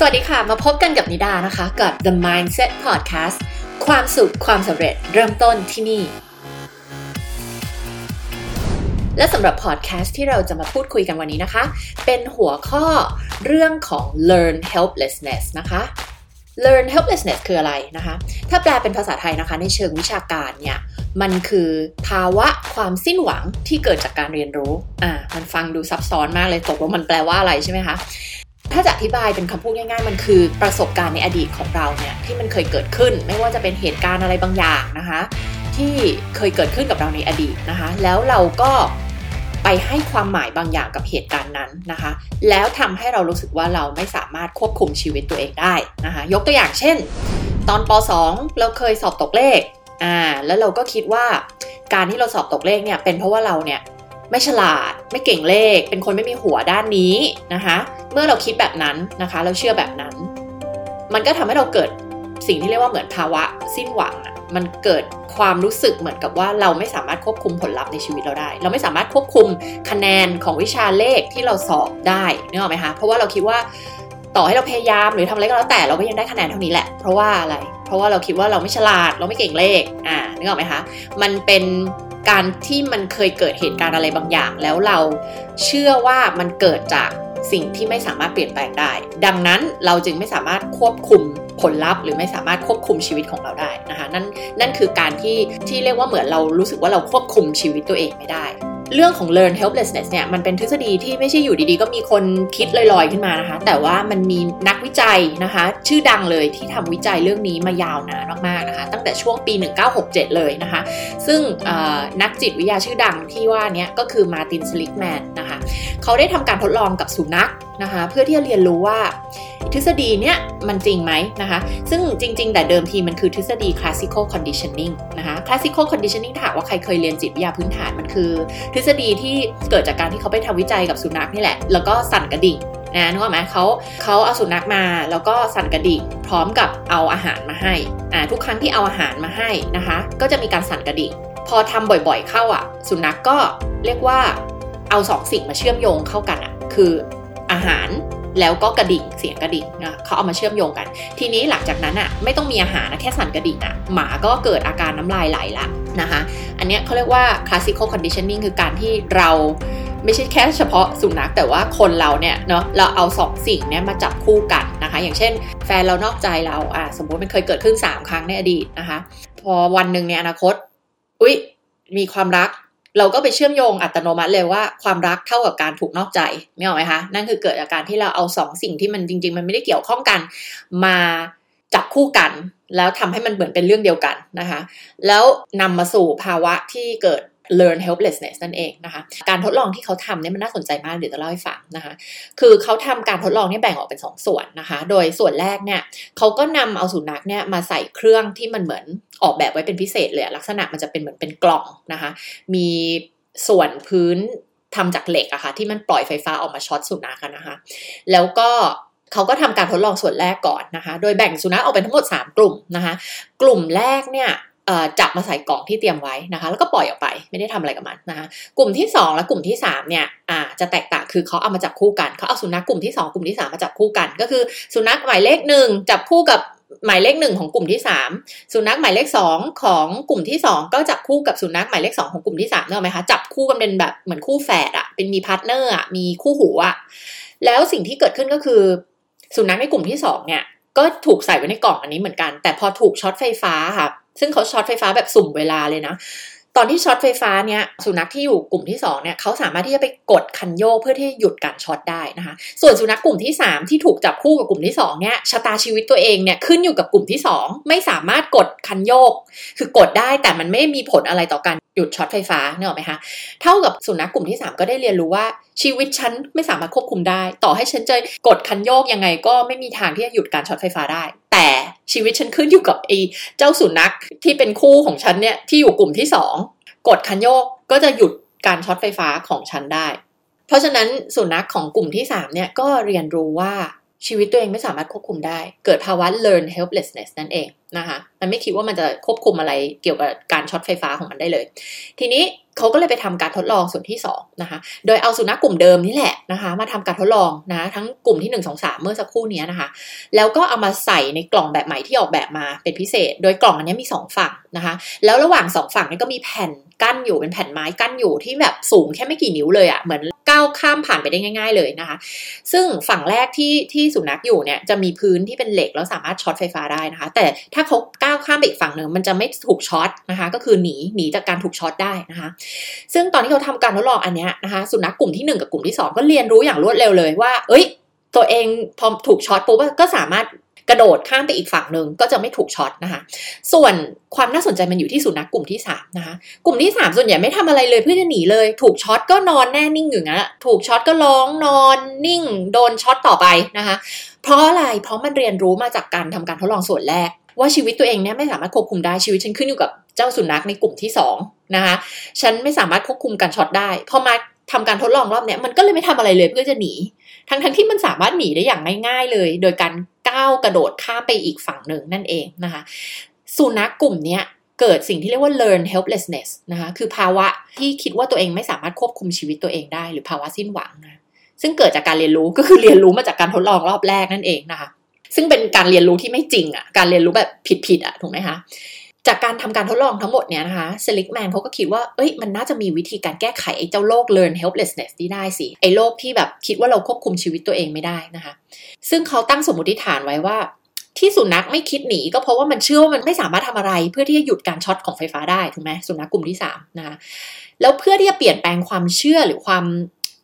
สวัสดีค่ะ มาพบกันกับนิดานะคะ กับ The Mindset Podcast ความสุขความสำเร็จเริ่มต้นที่นี่ และสำหรับพอดแคสต์ที่เราจะมาพูดคุยกันวันนี้นะคะ เป็นหัวข้อเรื่องของ learn helplessness นะคะ learn helplessness คืออะไรนะคะ ถ้าแปลเป็นภาษาไทยนะคะ ในเชิงวิชาการเนี่ย มันคือภาวะความสิ้นหวังที่เกิดจากการเรียนรู้ อ่า มันฟังดูซับซ้อนมากเลย ตกลงมันแปลว่าอะไรใช่ไหมคะ ถ้าจะอธิบายเป็นคำพูดง่ายๆ มันคือประสบการณ์ในอดีตของเราเนี่ยที่มันเคยเกิดขึ้น ไม่ว่าจะเป็นเหตุการณ์อะไรบางอย่างนะคะ ที่เคยเกิดขึ้นกับเราในอดีตนะคะ แล้วเราก็ไปให้ความหมายบางอย่างกับเหตุการณ์นั้นนะคะ แล้วทำให้เรารู้สึกว่าเราไม่สามารถควบคุมชีวิตตัวเองได้นะคะ ยกตัวอย่างเช่น ตอนป .2 เราเคยสอบตกเลขอ่าแล้วเราก็คิดว่าการที่เราสอบตกเลขเนี่ยเป็นเพราะว่าเราเนี่ย ไม่ฉลาด ไม่เก่งเลข เป็นคนไม่มีหัวด้านนี้นะคะ เมื่อเราคิดแบบนั้นนะคะ เราเชื่อแบบนั้น มันก็ทำให้เราเกิดสิ่งที่เรียกว่าเหมือนภาวะสิ้นหวังอะมันเกิดความรู้สึกเหมือนกับว่าเราไม่สามารถควบคุมผลลัพธ์ในชีวิตเราได้ เราไม่สามารถควบคุมคะแนนของวิชาเลขที่เราสอบได้นึกออกไหมคะ เพราะว่าเราคิดว่าต่อให้เราพยายามหรือทำอะไรก็แล้วแต่เราก็ยังได้คะแนนเท่านี้แหละ เพราะว่าอะไร เพราะว่าเราคิดว่าเราไม่ฉลาด เราไม่เก่งเลข อ่านึกออกไหมคะ มันเป็น การที่มันเคยเกิดเหตุการณ์อะไรบางอย่าง แล้วเราเชื่อว่ามันเกิดจากสิ่งที่ไม่สามารถเปลี่ยนแปลงได้ ดังนั้นเราจึงไม่สามารถควบคุมผลลัพธ์ หรือไม่สามารถควบคุมชีวิตของเราได้นะคะนั่นนั่นคือการที่ที่เรียกว่าเหมือนเรารู้สึกว่าเราควบคุมชีวิตตัวเองไม่ได้ เรื่องของ learn helplessness เนี่ยมันเป็นทฤษฎีที่ไม่ใช่อยู่ดีๆ ก็มีคนคิดลอยๆขึ้นมานะคะ แต่ว่ามันมีนักวิจัยนะคะ ชื่อดังเลยที่ทำวิจัยเรื่องนี้มายาวนานมากๆนะคะ ตั้งแต่ช่วงปี 1967 เลยนะคะ ซึ่งนักจิตวิทยาชื่อดังที่ว่านี้ก็คือมาตินสลิกแมนนะคะ เขาได้ทำการทดลองกับสุนัข นะคะเพื่อที่จะเรียนรู้ว่าทฤษฎีเนี้ยมันจริงไหมนะคะซึ่งจริง ๆ แต่เดิมทีมันคือทฤษฎี classical conditioning นะคะ classical conditioning ถ้าว่าใครเคยเรียนจิตวิทยาพื้นฐานมันคือ ทฤษฎีที่เกิดจากการที่เขาไปทำวิจัยกับสุนัขนี่แหละ แล้วก็สั่นกระดิ่งนะนึกออกไหมเขาเขาเอาสุนัขมาแล้วก็สั่นกระดิ่งพร้อมกับเอาอาหารมาให้อ่าทุกครั้งที่เอาอาหารมาให้นะคะ ก็จะมีการสั่นกระดิ่งพอทำบ่อยๆเข้าอะ สุนัขกก็เรียกว่าเอาสองสิ่งมาเชื่อมโยงเข้ากันอะ คือ อาหารแล้วก็กระดิ่งเสียงกระดิ่งนะเขาเอามาเชื่อมโยงกัน ทีนี้หลังจากนั้นอะไม่ต้องมีอาหารนะแค่สั่นกระดิ่งอะหมาก็เกิดอาการน้ำลายไหลละนะคะอันนี้เขาเรียกว่า classical conditioning คือการที่เราไม่ใช่แค่เฉพาะสุนัขแต่ว่าคนเราเนี่ยเนาะเราเอาสองสิ่งเนี้ยมาจับคู่กันนะคะ อย่างเช่น แฟนเรานอกใจเราอะสมมติมันเคยเกิดขึ้น 3 ครั้งในอดีตนะคะ พอวันหนึ่งในอนาคต อุ๊ยมีความรัก เราก็ไปเชื่อมโยงอัตโนมัติเลยว่าความรักเท่ากับการถูกนอกใจไม่เอาไหมคะ นั่นคือเกิดจากการที่เราเอาสองสิ่งที่มันจริง ๆ มันไม่ได้เกี่ยวข้องกัน มาจับคู่กัน แล้วทำให้มันเหมือนเป็นเรื่องเดียวกันนะคะ แล้วนำมาสู่ภาวะที่เกิด learn helplessness นั่นเองนะคะ การทดลองที่เขาทำเนี่ยมันน่าสนใจมากเดี๋ยวจะเล่าให้ฟังนะคะ คือเขาทำการทดลองเนี่ยแบ่งออกเป็น2สส่วนนะคะ โดยส่วนแรกเนี่ยเขาก็นำเอาสุนัขเนี่ยมาใส่เครื่องที่มันเหมือนออกแบบไว้เป็นพิเศษเลย ลักษณะมันจะเป็นเหมือนเป็นกล่องนะคะ มีส่วนพื้นทำจากเหล็กอะคะ่ะที่มันปล่อยไฟฟ้าออกมาช็อตสุนัขนะคะ แล้วก็เขาก็ทำการทดลองส่วนแรกก่อนนะคะ โดยแบ่งสุนัขออกเป็นทั้งหมด 3 กลุ่มนะคะ กลุ่มแรกเนี่ย จับมาใส่กล่องที่เตรียมไว้นะคะ แล้วก็ปล่อยออกไปไม่ได้ทำอะไรกับมันนะคะกลุ่มที่ 2 และกลุ่มที่3เนี่ยจะแตกต่างคือเขาเอามาจับคู่กันเขาเอาสุนัขกลุ่มที่ 2 กลุ่มที่ 3 มาจับคู่กัน ก็คือสุนัขหมายเลขหนึ่งจับคู่กับหมายเลขหนึ่งของกลุ่มที่3สุนัขหมายเลข2ของกลุ่มที่2ก็จับคู่กับสุนัขหมายเลข2ของกลุ่มที่3เนอะไหมคะจับคู่กันเป็นแบบเหมือนคู่แฝดอะเป็นมี partner อะมีคู่หูอะแล้วสิ่งที่เกิดขึ้นก็คือ สุนัขในกลุ่มที่2เนี่ยก็ถูกใส่ไว้ในกล่องอันนี้เหมือนกัน แต่พอถูกช็อตไฟฟ้าค่ะ ซึ่งเขาช็อตไฟฟ้าแบบสุ่มเวลาเลยนะตอนที่ช็อตไฟฟ้าเนี่ยสุนัขที่อยู่กลุ่มที่2เนี่ยเขาสามารถที่จะไปกดคันโยกเพื่อที่หยุดการช็อตได้นะคะ ส่วนสุนัขกลุ่มที่ 3 ที่ถูกจับคู่กับกลุ่มที่2เนี่ยชะตาชีวิตตัวเองเนี่ยขึ้นอยู่กับกลุ่มที่ 2 ไม่สามารถกดคันโยก คือกดได้แต่มันไม่มีผลอะไรต่อการ หยุดช็อตไฟฟ้าเนี่ยหรอไหมคะ เท่ากับสุนัขกลุ่มที่ 3 ก็ได้เรียนรู้ว่าชีวิตฉันไม่สามารถควบคุมได้ ต่อให้ฉันจะกดคันโยกยังไงก็ไม่มีทางที่จะหยุดการช็อตไฟฟ้าได้ แต่ชีวิตฉันขึ้นอยู่กับไอ้เจ้าสุนัขที่เป็นคู่ของฉันเนี่ยที่อยู่กลุ่มที่ 2 กดคันโยกก็จะหยุดการช็อตไฟฟ้าของฉันได้ เพราะฉะนั้นสุนัขของกลุ่มที่3เนี่ยก็เรียนรู้ว่า ชีวิตตัวเองไม่สามารถควบคุมได้ เกิดภาวะ learned helplessness นั่นเองนะคะ มันไม่คิดว่ามันจะควบคุมอะไรเกี่ยวกับการช็อตไฟฟ้าของมันได้เลย ทีนี้ เขาก็เลยไปทำการทดลองส่วนที่2นะคะ โดยเอาสุนัขกลุ่มเดิมนี่แหละนะคะ มาทำการทดลองนะทั้งกลุ่มที่ 1 2 3 เมื่อสักครู่นี้นะคะ แล้วก็เอามาใส่ในกล่องแบบใหม่ที่ออกแบบมาเป็นพิเศษ โดยกล่องอันนี้มี 2 ฝั่งนะคะ แล้วระหว่าง 2 ฝั่งนี้ก็มีแผ่นกั้นอยู่เป็นแผ่นไม้กั้นอยู่ที่แบบสูงแค่ไม่กี่นิ้วเลยอะ่ะเหมือนก้าวข้ามผ่านไปได้ง่าย ๆ เลยนะคะ ซึ่งฝั่งแรกที่ที่สุนัขอยู่เนี่ยจะมีพื้นที่เป็นเหล็กแล้วสามารถช็อตไฟฟ้าได้นะคะ แต่ถ้าเขาก้าวข้ามไปอีกฝั่งหนึ่งมันจะไม่ถูกช็อตนะคะ ก็คือหนีหนีจากการถูกช็อตได้นะคะซึ่งตอนที่เขาทำการทดลองอันนี้นะคะ สุนัขกลุ่มที่ 1 กับกลุ่มที่ 2 ก็เรียนรู้อย่างรวดเร็วเลยว่า เอ้ย ตัวเองพอถูกช็อตปุ๊บก็สามารถกระโดดข้ามไปอีกฝั่งหนึ่งก็จะไม่ถูกช็อตนะคะ ส่วนความน่าสนใจมันอยู่ที่สุนัขกลุ่มที่3นะคะ กลุ่มที่ 3 ส่วนใหญ่ไม่ทำอะไรเลยเพื่อจะหนีเลย ถูกช็อตก็นอนแน่นิ่งอยู่งั้นถูกช็อตก็ร้องนอนนิ่ง โดนช็อตต่อไปนะคะ เพราะอะไร เพราะมันเรียนรู้มาจากการทำการทดลองส่วนแรก ว่าชีวิตตัวเองเนี่ยไม่สามารถควบคุมได้ชีวิตฉันขึ้นอยู่กับเจ้าสุนัขในกลุ่มที่2นะคะฉันไม่สามารถควบคุมการช็อตได้พอมาทำการทดลองรอบเนี้ยมันก็เลยไม่ทำอะไรเลยเพื่อจะหนี ทั้งทั้งที่มันสามารถหนีได้อย่างง่าย ๆ เลย โดยการก้าวกระโดดข้ามไปอีกฝั่งหนึ่งนั่นเองนะคะสุนัขกลุ่มเนี้ยเกิดสิ่งที่เรียกว่า learn helplessness นะคะคือภาวะที่คิดว่าตัวเองไม่สามารถควบคุมชีวิตตัวเองได้ หรือภาวะสิ้นหวังนะซึ่งเกิดจากการเรียนรู้ก็คือเรียนรู้มาจากการทดลองรอบแรกนั่นเองนะคะ ซึ่งเป็นการเรียนรู้ที่ไม่จริงอะ่ะการเรียนรู้แบบผิดๆอะ่ะถูกไหมคะจากการทำการทดลองทั้งหมดเนี่ยนะคะ Seligman เขาก็คิดว่า เอ้ย มันน่าจะมีวิธีการแก้ไขไอ้เจ้าโรค learned helplessness นี้ได้สิ ไอ้โรคที่แบบคิดว่าเราควบคุมชีวิตตัวเองไม่ได้นะคะ ซึ่งเขาตั้งสมมติฐานไว้ว่า ที่สุนัขไม่คิดหนีก็เพราะว่ามันเชื่อว่ามันไม่สามารถทำอะไร เพื่อที่จะหยุดการช็อตของไฟฟ้าได้ถูกไหมสุนัขกลุ่มที่3นะคะ แล้วเพื่อที่จะเปลี่ยนแปลงความเชื่อหรือความ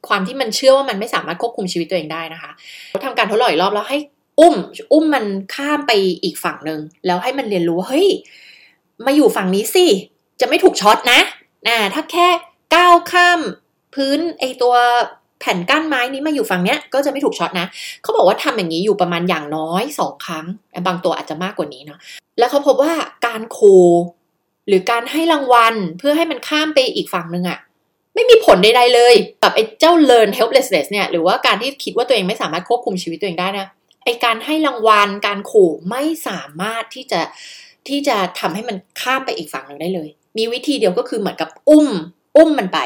ความที่มันเชื่อว่ามันไม่สามารถควบคุมชีวิตตัวเองได้นะคะเขาทำการทดลองอีกรอบแล้วให้ อุ้ม อุ้มมันข้ามไปอีกฝั่งหนึ่งแล้วให้มันเรียนรู้ว่าเฮ้ยมาอยู่ฝั่งนี้สิ จะไม่ถูกช็อตนะนะถ้าแค่ก้าวข้ามพื้นไอตัวแผ่นกั้นไม้นี้มาอยู่ฝั่งเนี้ยก็จะไม่ถูกช็อตนะเขาบอกว่าทำอย่างนี้อยู่ประมาณอย่างน้อยสองครั้ง บางตัวอาจจะมากกว่านี้เนาะแล้วเขาพบว่าการโคหรือการให้รางวัลเพื่อให้มันข้ามไปอีกฝั่งหนึ่งอะไม่มีผลใดๆเลย กับไอ้เจ้า learn helplessness เนี่ยหรือว่าการที่คิดว่าตัวเองไม่สามารถควบคุมชีวิตตัวเองได้นะ ไอการให้รางวัลการขู่ไม่สามารถที่จะที่จะทำให้มันข้ามไปอีกฝั่งหนึ่งได้เลย มีวิธีเดียวก็คือเหมือนกับอุ้ม อุ้มมันไป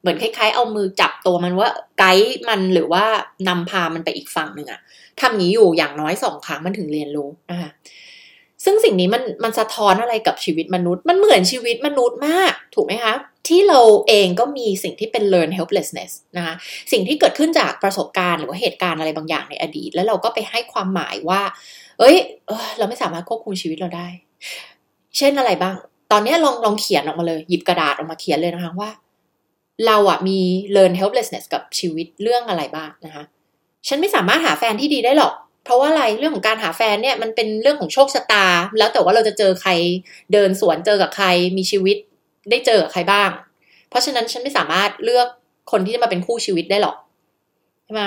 เหมือนคล้าย ๆ เอามือจับตัวมันว่าไกด์มันหรือว่านำพามันไปอีกฝั่งหนึ่งอะทำนี้อยู่อย่างน้อยสองครั้งมันถึงเรียนรู้นะคะ ซึ่งสิ่งนี้มันมันสะท้อนอะไรกับชีวิตมนุษย์ มันเหมือนชีวิตมนุษย์มาก ถูกไหมคะ ที่เราเองก็มีสิ่งที่เป็น learn helplessness นะคะ สิ่งที่เกิดขึ้นจากประสบการณ์หรือว่าเหตุการณ์อะไรบางอย่างในอดีต แล้วเราก็ไปให้ความหมายว่า เอ้ยเอเราไม่สามารถควบคุมชีวิตเราได้ เช่นอะไรบ้าง ตอนนี้ลองลองเขียนออกมาเลย หยิบกระดาษออกมาเขียนเลยนะคะว่า เราอะมี learn helplessness กับชีวิตเรื่องอะไรบ้างนะคะ ฉันไม่สามารถหาแฟนที่ดีได้หรอก เพราะว่าอะไรเรื่องของการหาแฟนเนี่ยมันเป็นเรื่องของโชคชะตา แล้วแต่ว่าเราจะเจอใครเดินสวนเจอกับใครมีชีวิตได้เจอกับใครบ้าง เพราะฉะนั้นฉันไม่สามารถเลือกคนที่จะมาเป็นคู่ชีวิตได้หรอกใช่ไหม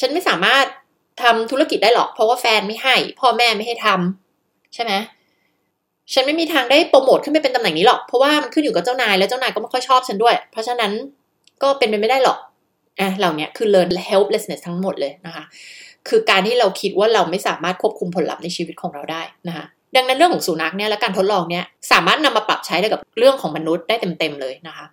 ฉันไม่สามารถทำธุรกิจได้หรอก เพราะว่าแฟนไม่ให้ พ่อแม่ไม่ให้ทำใช่ไหมฉันไม่มีทางได้โปรโมทขึ้นไปเป็นตำแหน่งนี้หรอก เพราะว่ามันขึ้นอยู่กับเจ้านายแล้วเจ้านายก็ไม่ค่อยชอบฉันด้วย เพราะฉะนั้นก็เป็นไปไม่ได้หรอกอะเหล่านี้คือ learn helplessness ทั้งหมดเลยนะคะ คือการที่เราคิดว่าเราไม่สามารถควบคุมผลลัพธ์ในชีวิตของเราได้นะคะดังนั้นเรื่องของสุนัขเนี่ยและการทดลองเนี่ยสามารถนำมาปรับใช้ได้กับเรื่องของมนุษย์ได้เต็มๆเลยนะคะ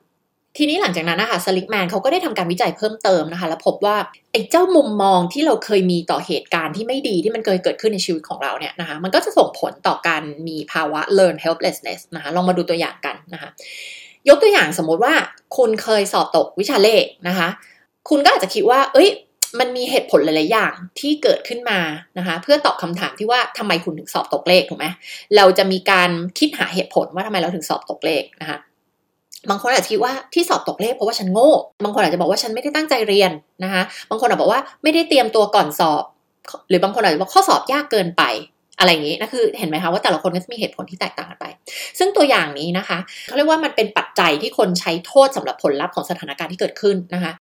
ทีนี้หลังจากนั้นนะคะสลิกแมนเขาก็ได้ทำการวิจัยเพิ่มเติมนะคะ แล้วพบว่าไอ้เจ้ามุมมองที่เราเคยมีต่อเหตุการณ์ที่ไม่ดีที่มันเคยเกิดขึ้นในชีวิตของเราเนี่ยนะคะมันก็จะส่งผลต่อการมีภาวะ learn helplessness นะคะลองมาดูตัวอย่างกันนะคะยกตัวอย่างสมมติว่าคุณเคยสอบตกวิชาเลขนะคะ คุณก็อาจจะคิดว่า เอ้ย มันมีเหตุผลหลาย ๆ อย่างที่เกิดขึ้นมานะคะ เพื่อตอบคำถามที่ว่าทำไมคุณถึงสอบตกเลขถูกไหมเราจะมีการคิดหาเหตุผลว่าทำไมเราถึงสอบตกเลขนะคะ บางคนอาจจะคิดว่าที่สอบตกเลขเพราะว่าฉันโง่ บางคนอาจจะบอกว่าฉันไม่ได้ตั้งใจเรียนนะคะ บางคนอาจจะบอกว่าไม่ได้เตรียมตัวก่อนสอบ หรือบางคนอาจจะบอกข้อสอบยากเกินไปอะไรอย่างนี้นะคือเห็นไหมคะว่าแต่ละคนก็จะมีเหตุผลที่แตกต่างกันไป ซึ่งตัวอย่างนี้นะคะเขาเรียกว่ามันเป็นปัจจัยที่คนใช้โทษสำหรับผลลัพธ์ของสถานการณ์ที่เกิดขึ้นนะคะ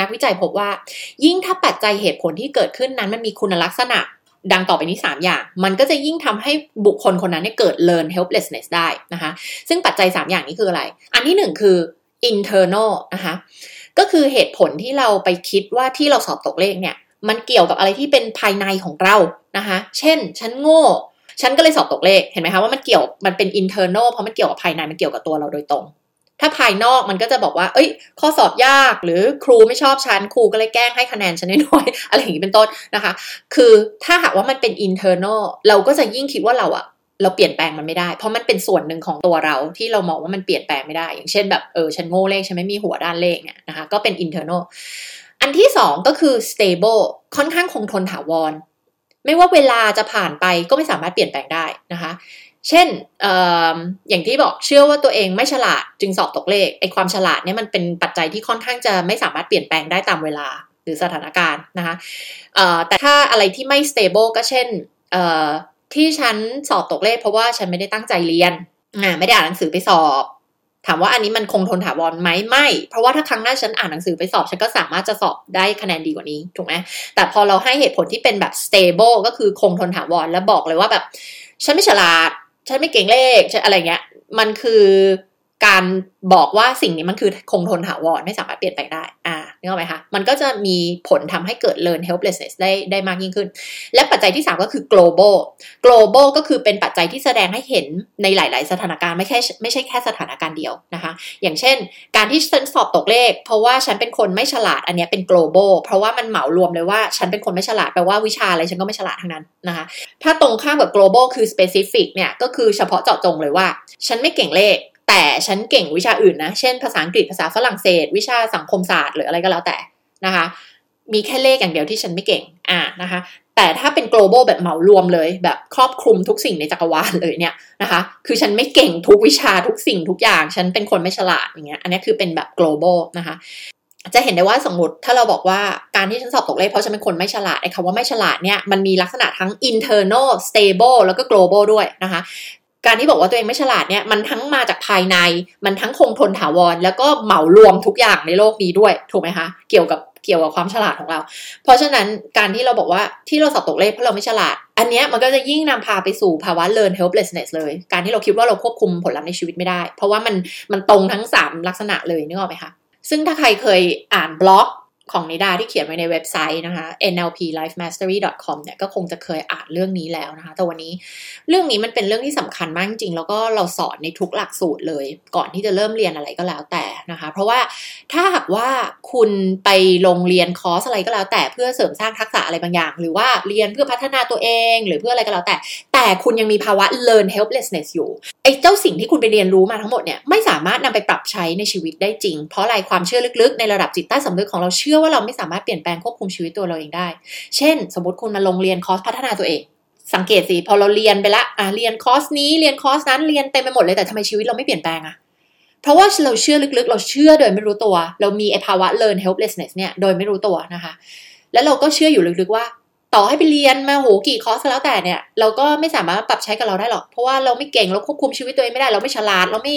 นักวิจัยพบว่า ยิ่งถ้าปัจจัยเหตุผลที่เกิดขึ้นนั้นมันมีคุณลักษณะดังต่อไปนี้ 3 อย่าง มันก็จะยิ่งทำให้บุคคลคนนั้นเกิด learn helplessness ได้นะคะ ซึ่งปัจจัย 3 อย่างนี้คืออะไร อันที่ 1 คือ internal นะคะ ก็คือเหตุผลที่เราไปคิดว่าที่เราสอบตกเลขเนี่ย มันเกี่ยวกับอะไรที่เป็นภายในของเรา นะคะ เช่น ฉันโง่ ฉันก็เลยสอบตกเลข เห็นไหมคะว่ามันเกี่ยว มันเป็น internal เพราะมันเกี่ยวกับภายใน มันเกี่ยวกับตัวเราโดยตรง ถ้าภายนอกมันก็จะบอกว่า เอ้ย ข้อสอบยากหรือครูไม่ชอบฉันครูก็เลยแกล้งให้คะแนนฉันน้อยๆอะไรอย่างนี้เป็นต้นนะคะ คือถ้าหากว่ามันเป็น internal เราก็จะยิ่งคิดว่าเราอะเราเปลี่ยนแปลงมันไม่ได้ เพราะมันเป็นส่วนหนึ่งของตัวเราที่เรามองว่ามันเปลี่ยนแปลงไม่ได้ อย่างเช่นแบบเออฉันโง่เลขฉันไม่มีหัวด้านเลขเนี่ยนะคะก็เป็น internal อันที่สองก็คือ stable ค่อนข้างคงทนถาวร ไม่ว่าเวลาจะผ่านไปก็ไม่สามารถเปลี่ยนแปลงได้นะคะ เช่นออย่างที่บอกเชื่อว่าตัวเองไม่ฉลาดจึงสอบตกเลขไอความฉลาดเนี่ยมันเป็นปัจจัยที่ค่อนข้างจะไม่สามารถเปลี่ยนแปลงได้ตามเวลาหรือสถานการณ์นะคะแต่ถ้าอะไรที่ไม่ stable ก็เช่นที่ฉันสอบตกเลขเพราะว่าฉันไม่ได้ตั้งใจเรียนไม่ได้อ่านหนังสือไปสอบ ถามว่าอันนี้มันคงทนถาวรไหมไม่ เพราะว่าถ้าครั้งหน้าฉันอ่านหนังสือไปสอบ ฉันก็สามารถจะสอบได้คะแนนดีกว่านี้ถูกไหมแต่พอเราให้เหตุผลที่เป็นแบบ stable ก็คือคงทนถาวรแล้วบอกเลยว่าแบบ ฉันไม่ฉลาด ฉันไม่เก่งเลขอะไรเงี้ย มันคือ การบอกว่าสิ่งนี้มันคือคงทนถาวรไม่สามารถเปลี่ยนแปลงได้ อ่านึกออกไหมคะ มันก็จะมีผลทำให้เกิด learn helplessness ได้ได้มากยิ่งขึ้น และปัจจัยที่ 3 ก็คือ global global ก็คือเป็นปัจจัยที่แสดงให้เห็นในหลาย ๆ สถานการณ์ไม่แค่ไม่ใช่แค่สถานการณ์เดียวนะคะ อย่างเช่น การที่ฉันสอบตกเลข เพราะว่าฉันเป็นคนไม่ฉลาดอันนี้เป็น global เพราะว่ามันเหมารวมเลยว่าฉันเป็นคนไม่ฉลาดแปลว่าวิชาอะไรฉันก็ไม่ฉลาดทั้งนั้นนะคะ ถ้าตรงข้ามกับ global คือ specific เนี่ยก็คือเฉพาะเจาะจงเลยว่า ฉันไม่เก่งเลข แต่ฉันเก่งวิชาอื่นนะ เช่นภาษาอังกฤษภาษาฝรั่งเศส วิชาสังคมศาสตร์หรืออะไรก็แล้วแต่นะคะ มีแค่เลขอย่างเดียวที่ฉันไม่เก่งอ่านะคะ แต่ถ้าเป็น global แบบเหมารวมเลยแบบครอบคลุมทุกสิ่งในจักรวาลเลยเนี่ยนะคะ คือฉันไม่เก่งทุกวิชาทุกสิ่งทุกอย่าง ฉันเป็นคนไม่ฉลาดอย่างเงี้ย อันนี้คือเป็นแบบ global นะคะจะเห็นได้ว่าสมมติถ้าเราบอกว่าการที่ฉันสอบตกเลขเพราะฉันเป็นคนไม่ฉลาดไอ้คำว่าไม่ฉลาดเนี่ยมันมีลักษณะทั้ง internal stable แล้วก็ global ด้วยนะคะ การที่บอกว่าตัวเองไม่ฉลาดเนี่ยมันทั้งมาจากภายใน มันทั้งคงทนถาวร แล้วก็เหมารวมทุกอย่างในโลกนี้ด้วยถูกไหมคะเกี่ยวกับเกี่ยวกับความฉลาดของเรา เพราะฉะนั้นการที่เราบอกว่าที่เราสอบตกเลขเพราะเราไม่ฉลาด อันนี้มันก็จะยิ่งนำพาไปสู่ภาวะ learn helplessness เลย การที่เราคิดว่าเราควบคุมผลลัพธ์ในชีวิตไม่ได้ เพราะว่ามันมันตรงทั้ง 3 ลักษณะเลยนึกออกไหมคะซึ่งถ้าใครเคยอ่านบล็อก ของนิดาที่เขียนไว้ในเว็บไซต์นะคะ nlplifemastery.com เนี่ยก็คงจะเคยอ่านเรื่องนี้แล้วนะคะ แต่วันนี้เรื่องนี้มันเป็นเรื่องที่สำคัญมากจริง แล้วก็เราสอนในทุกหลักสูตรเลย ก่อนที่จะเริ่มเรียนอะไรก็แล้วแต่นะคะ เพราะว่าถ้าหากว่าคุณไปลงเรียนคอร์สอะไรก็แล้ว แต่เพื่อเสริมสร้างทักษะอะไรบางอย่าง หรือว่าเรียนเพื่อพัฒนาตัวเอง หรือเพื่ออะไรก็แล้วแต่ แต่คุณยังมีภาวะ learned helplessness อยู่ไอ้เจ้าสิ่งที่คุณไปเรียนรู้มาทั้งหมดเนี่ยไม่สามารถนำไปปรับใช้ในชีวิตได้จริง เพราะอะไรความเชื่อลึกๆ ในระดับจิตใต้สำนึกของเราเชื่อว่าเราไม่สามารถเปลี่ยนแปลงควบคุมชีวิตตัวเราเองได้ เช่น สมมติคุณมาลงเรียนคอร์สพัฒนาตัวเอง สังเกตสิพอเราเรียนไปละอะเรียนคอร์สนี้เรียนคอร์สนั้นเรียนเต็มไปหมดเลยแต่ทำไมชีวิตเราไม่เปลี่ยนแปลงอะเพราะว่าเราเชื่อลึกๆ เราเชื่อโดยไม่รู้ตัว เรามีไอภาวะ learn helplessness เนี่ยโดยไม่รู้ตัวนะคะ แล้วเราก็เชื่ออยู่ลึกๆว่า ต่อให้ไปเรียนมาโหกี่คอร์สแล้วแต่เนี่ย เราก็ไม่สามารถปรับใช้กับเราได้หรอก เพราะว่าเราไม่เก่งเราควบคุมชีวิตตัวเองไม่ได้เราไม่ฉลาด เราไม่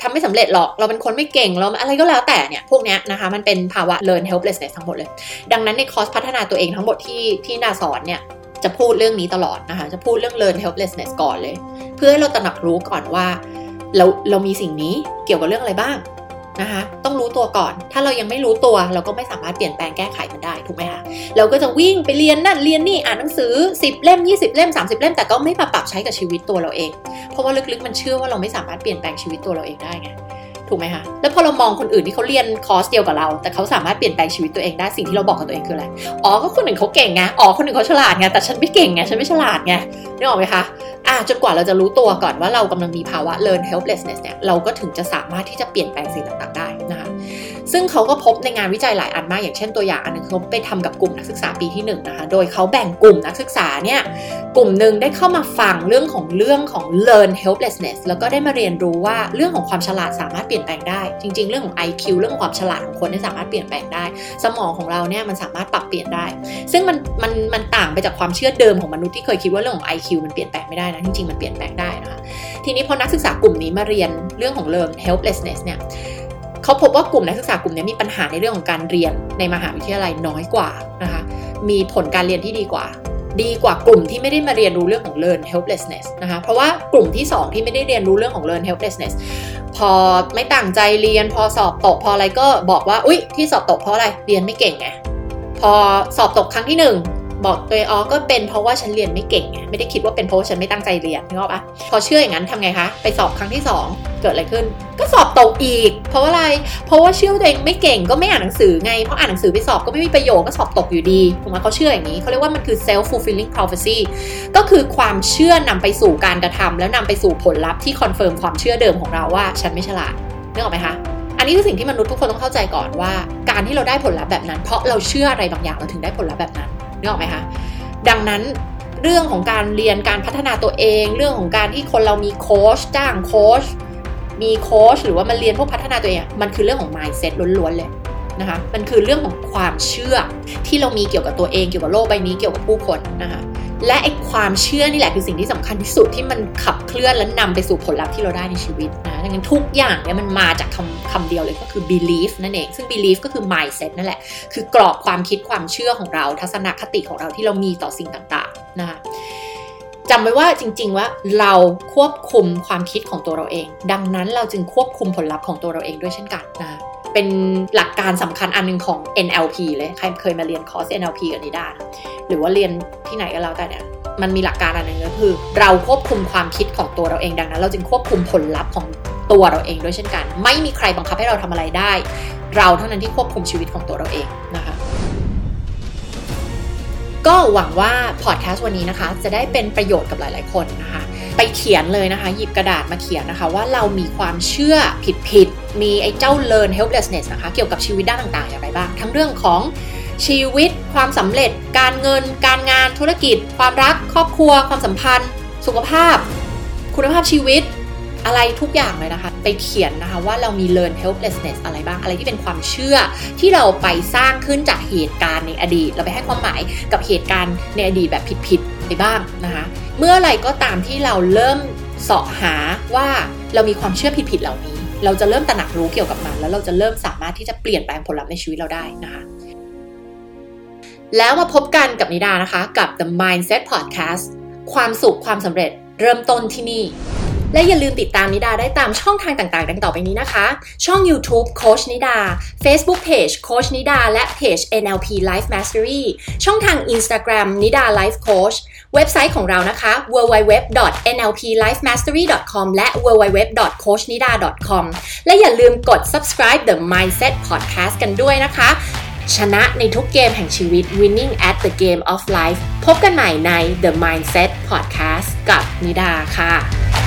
ทำไม่สำเร็จหรอก เราเป็นคนไม่เก่งเราอะไรก็แล้วแต่เนี่ยพวกนี้นะคะมันเป็นภาวะ learn helplessness ทั้งหมดเลย ดังนั้นในคอร์สพัฒนาตัวเองทั้งหมดที่ที่นาสอนเนี่ยจะพูดเรื่องนี้ตลอดนะคะจะพูดเรื่อง learn helplessness ก่อนเลย เพื่อให้เราตระหนักรู้ก่อนว่า เราเรามีสิ่งนี้เกี่ยวกับเรื่องอะไรบ้าง นะคะต้องรู้ตัวก่อน ถ้าเรายังไม่รู้ตัวเราก็ไม่สามารถเปลี่ยนแปลงแก้ไขมันได้ถูกไหมคะเราก็จะวิ่งไปเรียนนั่นเรียนนี่อ่านหนังสือ 10 เล่ม 20 เล่ม 30 เล่มแต่ก็ไม่ปรับใช้กับชีวิตตัวเราเอง เพราะว่าลึกๆมันเชื่อว่าเราไม่สามารถเปลี่ยนแปลงชีวิตตัวเราเองได้ไงถูกไหมคะแล้วพอเรามองคนอื่นที่เขาเรียนคอร์สเดียวกับเรา แต่เขาสามารถเปลี่ยนแปลงชีวิตตัวเองได้สิ่งที่เราบอกกับตัวเองคืออะไรอ๋อก็คนอื่นเขาเก่งไงอ๋อคนอื่นเขาฉลาดไงแต่ฉันไม่เก่งไงฉันไม่ฉลาดไงนึกออกไหมคะ อะจนกว่าเราจะรู้ตัวก่อนว่าเรากำลังมีภาวะ learn helplessness เนี่ยเราก็ถึงจะสามารถที่จะเปลี่ยนแปลงสิ่งต่างๆได้นะคะซึ่งเขาก็พบในงานวิจัยหลายอันมาก อย่างเช่นตัวอย่างอันนึงเขาไปทำกับกลุ่มนักศึกษาปีที่1นนะคะโดยเขาแบ่งกลุ่มนักศึกษาเนี่ยกลุ่มหนึ่งได้เข้ามาฟังเรื่องของเรื่องของ learn helplessness แล้วก็ได้มาเรียนรู้ว่าเรื่องของความฉลาดสามารถเปลี่ยนแปลงได้ จริง ๆ เรื่องของ IQ เรื่องความฉลาดของคนนี่สามารถเปลี่ยนแปลงได้ สมองของเราเนี่ยมันสามารถปรับเปลี่ยนได้ ซึ่งมันมันมันต่างไปจากความเชื่อเดิมของมนุษย์ที่เคยคิดว่าเรื่องของ IQ มันเปลี่ยนแปลงไม่ได้นะจริงๆมันเปลี่ยนแปลงได้นะคะทีนี้พอนักศึกษากลุ่มนี้มาเรียนเรื่องของ learn helplessness เนี่ยเขาพบว่ากลุ่มนักศึกษากลุ่มนี้มีปัญหาในเรื่องของการเรียนในมหาวิทยาลัยน้อยกว่านะคะมีผลการเรียนที่ดีกว่า ดีกว่ากลุ่มที่ไม่ได้มาเรียนรู้เรื่องของ learn helplessness นะคะเพราะว่ากลุ่มที่ 2 ที่ไม่ได้เรียนรู้เรื่องของ learn helplessness พอไม่ตั้งใจเรียนพอสอบตกพออะไรก็บอกว่าอุ๊ยที่สอบตกเพราะอะไรเรียนไม่เก่งไงพอสอบตกครั้งที่ 1 บอกตัวเองอ๋อก็เป็นเพราะว่าฉันเรียนไม่เก่งไงไม่ได้คิดว่าเป็นเพราะว่าฉันไม่ตั้งใจเรียนนึกออกปะพอเชื่ออย่างนั้นทำไงคะไปสอบครั้งที่ 2 เกิดอะไรขึ้น ก็สอบตกอีก เพราะอะไร เพราะว่าเชื่อตัวเองไม่เก่งก็ไม่อ่านหนังสือไงเพราะอ่านหนังสือไปสอบก็ไม่มีประโยชน์ก็สอบตกอยู่ดีถูกไหมเขาเชื่ออย่างนี้เขาเรียกว่ามันคือ self fulfilling prophecy ก็คือความเชื่อนำไปสู่การกระทำแล้วนำไปสู่ผลลัพธ์ที่ confirm ความเชื่อเดิมของเราว่าฉันไม่ฉลาดนึกออกไหมคะอันนี้คือสิ่งที่มนุษย์ทุกคนต้องเข้าใจก่อนว่า การที่เราได้ผลลัพธ์แบบนั้น เพราะเราเชื่ออะไรบางอย่างเราถึงได้ผลลัพธ์แบบนั้น นึกออกไหมคะดังนั้นเรื่องของการเรียนการพัฒนาตัวเอง เรื่องของการที่คนเรามีโค้ชจ้างโค้ชมีโค้ชหรือว่ามันเรียนพวกพัฒนาตัวเองมันคือเรื่องของ mindset ล้วนๆเลย นะคะมันคือเรื่องของความเชื่อที่เรามีเกี่ยวกับตัวเองเกี่ยวกับโลกใบนี้เกี่ยวกับผู้คนนะคะและไอ้ความเชื่อนี่แหละคือสิ่งที่สำคัญที่สุดที่มันขับเคลื่อนและนำไปสู่ผลลัพธ์ที่เราได้ในชีวิตนะดังนั้นทุกอย่างเนี่ยมันมาจากคำคำเดียวเลยก็คือ belief นั่นเอง ซึ่ง belief ก็คือ mindset นั่นแหละ คือกรอบความคิดความเชื่อของเรา ทัศนคติของเราที่เรามีต่อสิ่งต่างๆนะคะจำไว้ว่าจริง ๆ ว่าเราควบคุมความคิดของตัวเราเอง ดังนั้นเราจึงควบคุมผลลัพธ์ของตัวเราเองด้วยเช่นกันนะคะ เป็นหลักการสำคัญอันหนึงของ NLP เลย ใครเคยมาเรียนคอร์ส NLP กับนิดาหรือว่าเรียนที่ไหนก็แล้วแต่เนี่ยมันมีหลักการอันหนึ่งก็คือ เราควบคุมความคิดของตัวเราเองดังนั้น เราจึงควบคุมผลลัพธ์ของตัวเราเองด้วยเช่นกัน ไม่มีใครบังคับให้เราทำอะไรได้ เราเท่านั้นที่ควบคุมชีวิตของตัวเราเองนะคะก็หวังว่าพอดแคสต์วันนี้นะคะ จะได้เป็นประโยชน์กับหลาย ๆ คนนะคะ เขียนเลยนะคะ หยิบกระดาษมาเขียนนะคะ ว่าเรามีความเชื่อผิดๆ มีไอ้เจ้า learn helplessness นะคะ เกี่ยวกับชีวิตด้านต่างๆ อย่างไรบ้าง ทั้งเรื่องของชีวิต ความสำเร็จ การเงิน การงานธุรกิจ ความรัก ครอบครัว ความสัมพันธ์ สุขภาพ คุณภาพชีวิตอะไรทุกอย่างเลยนะคะ ไปเขียนนะคะว่าเรามี learn helplessness อะไรบ้างอะไรที่เป็นความเชื่อที่เราไปสร้างขึ้นจากเหตุการณ์ในอดีต เราไปให้ความหมายกับเหตุการณ์ในอดีตแบบผิดๆไปบ้างนะคะ เมื่อไรก็ตามที่เราเริ่มเสาะหาว่าเรามีความเชื่อผิดๆเหล่านี้ เราจะเริ่มตระหนักรู้เกี่ยวกับมัน แล้วเราจะเริ่มสามารถที่จะเปลี่ยนแปลงผลลัพธ์ในชีวิตเราได้นะคะแล้วมาพบกันกับนิดานะคะ กับ The Mindset Podcast ความสุขความสำเร็จเริ่มต้นที่นี่ และอย่าลืมติดตามนิดาได้ตามช่องทางต่างๆ ดังต่อไปนี้นะคะ ช่อง YouTube โคชนิดา Facebook Page โคชนิดา และเพจ NLP Life Mastery ช่องทาง Instagram นิดา Life Coach เว็บไซต์ของเรานะคะ www.nlplifemastery.com และ www.coachnida.com และอย่าลืมกด subscribe the Mindset Podcast กันด้วยนะคะ ชนะในทุกเกมแห่งชีวิต winning at the game of life พบกันใหม่ใน The Mindset Podcast กับนิดาค่ะ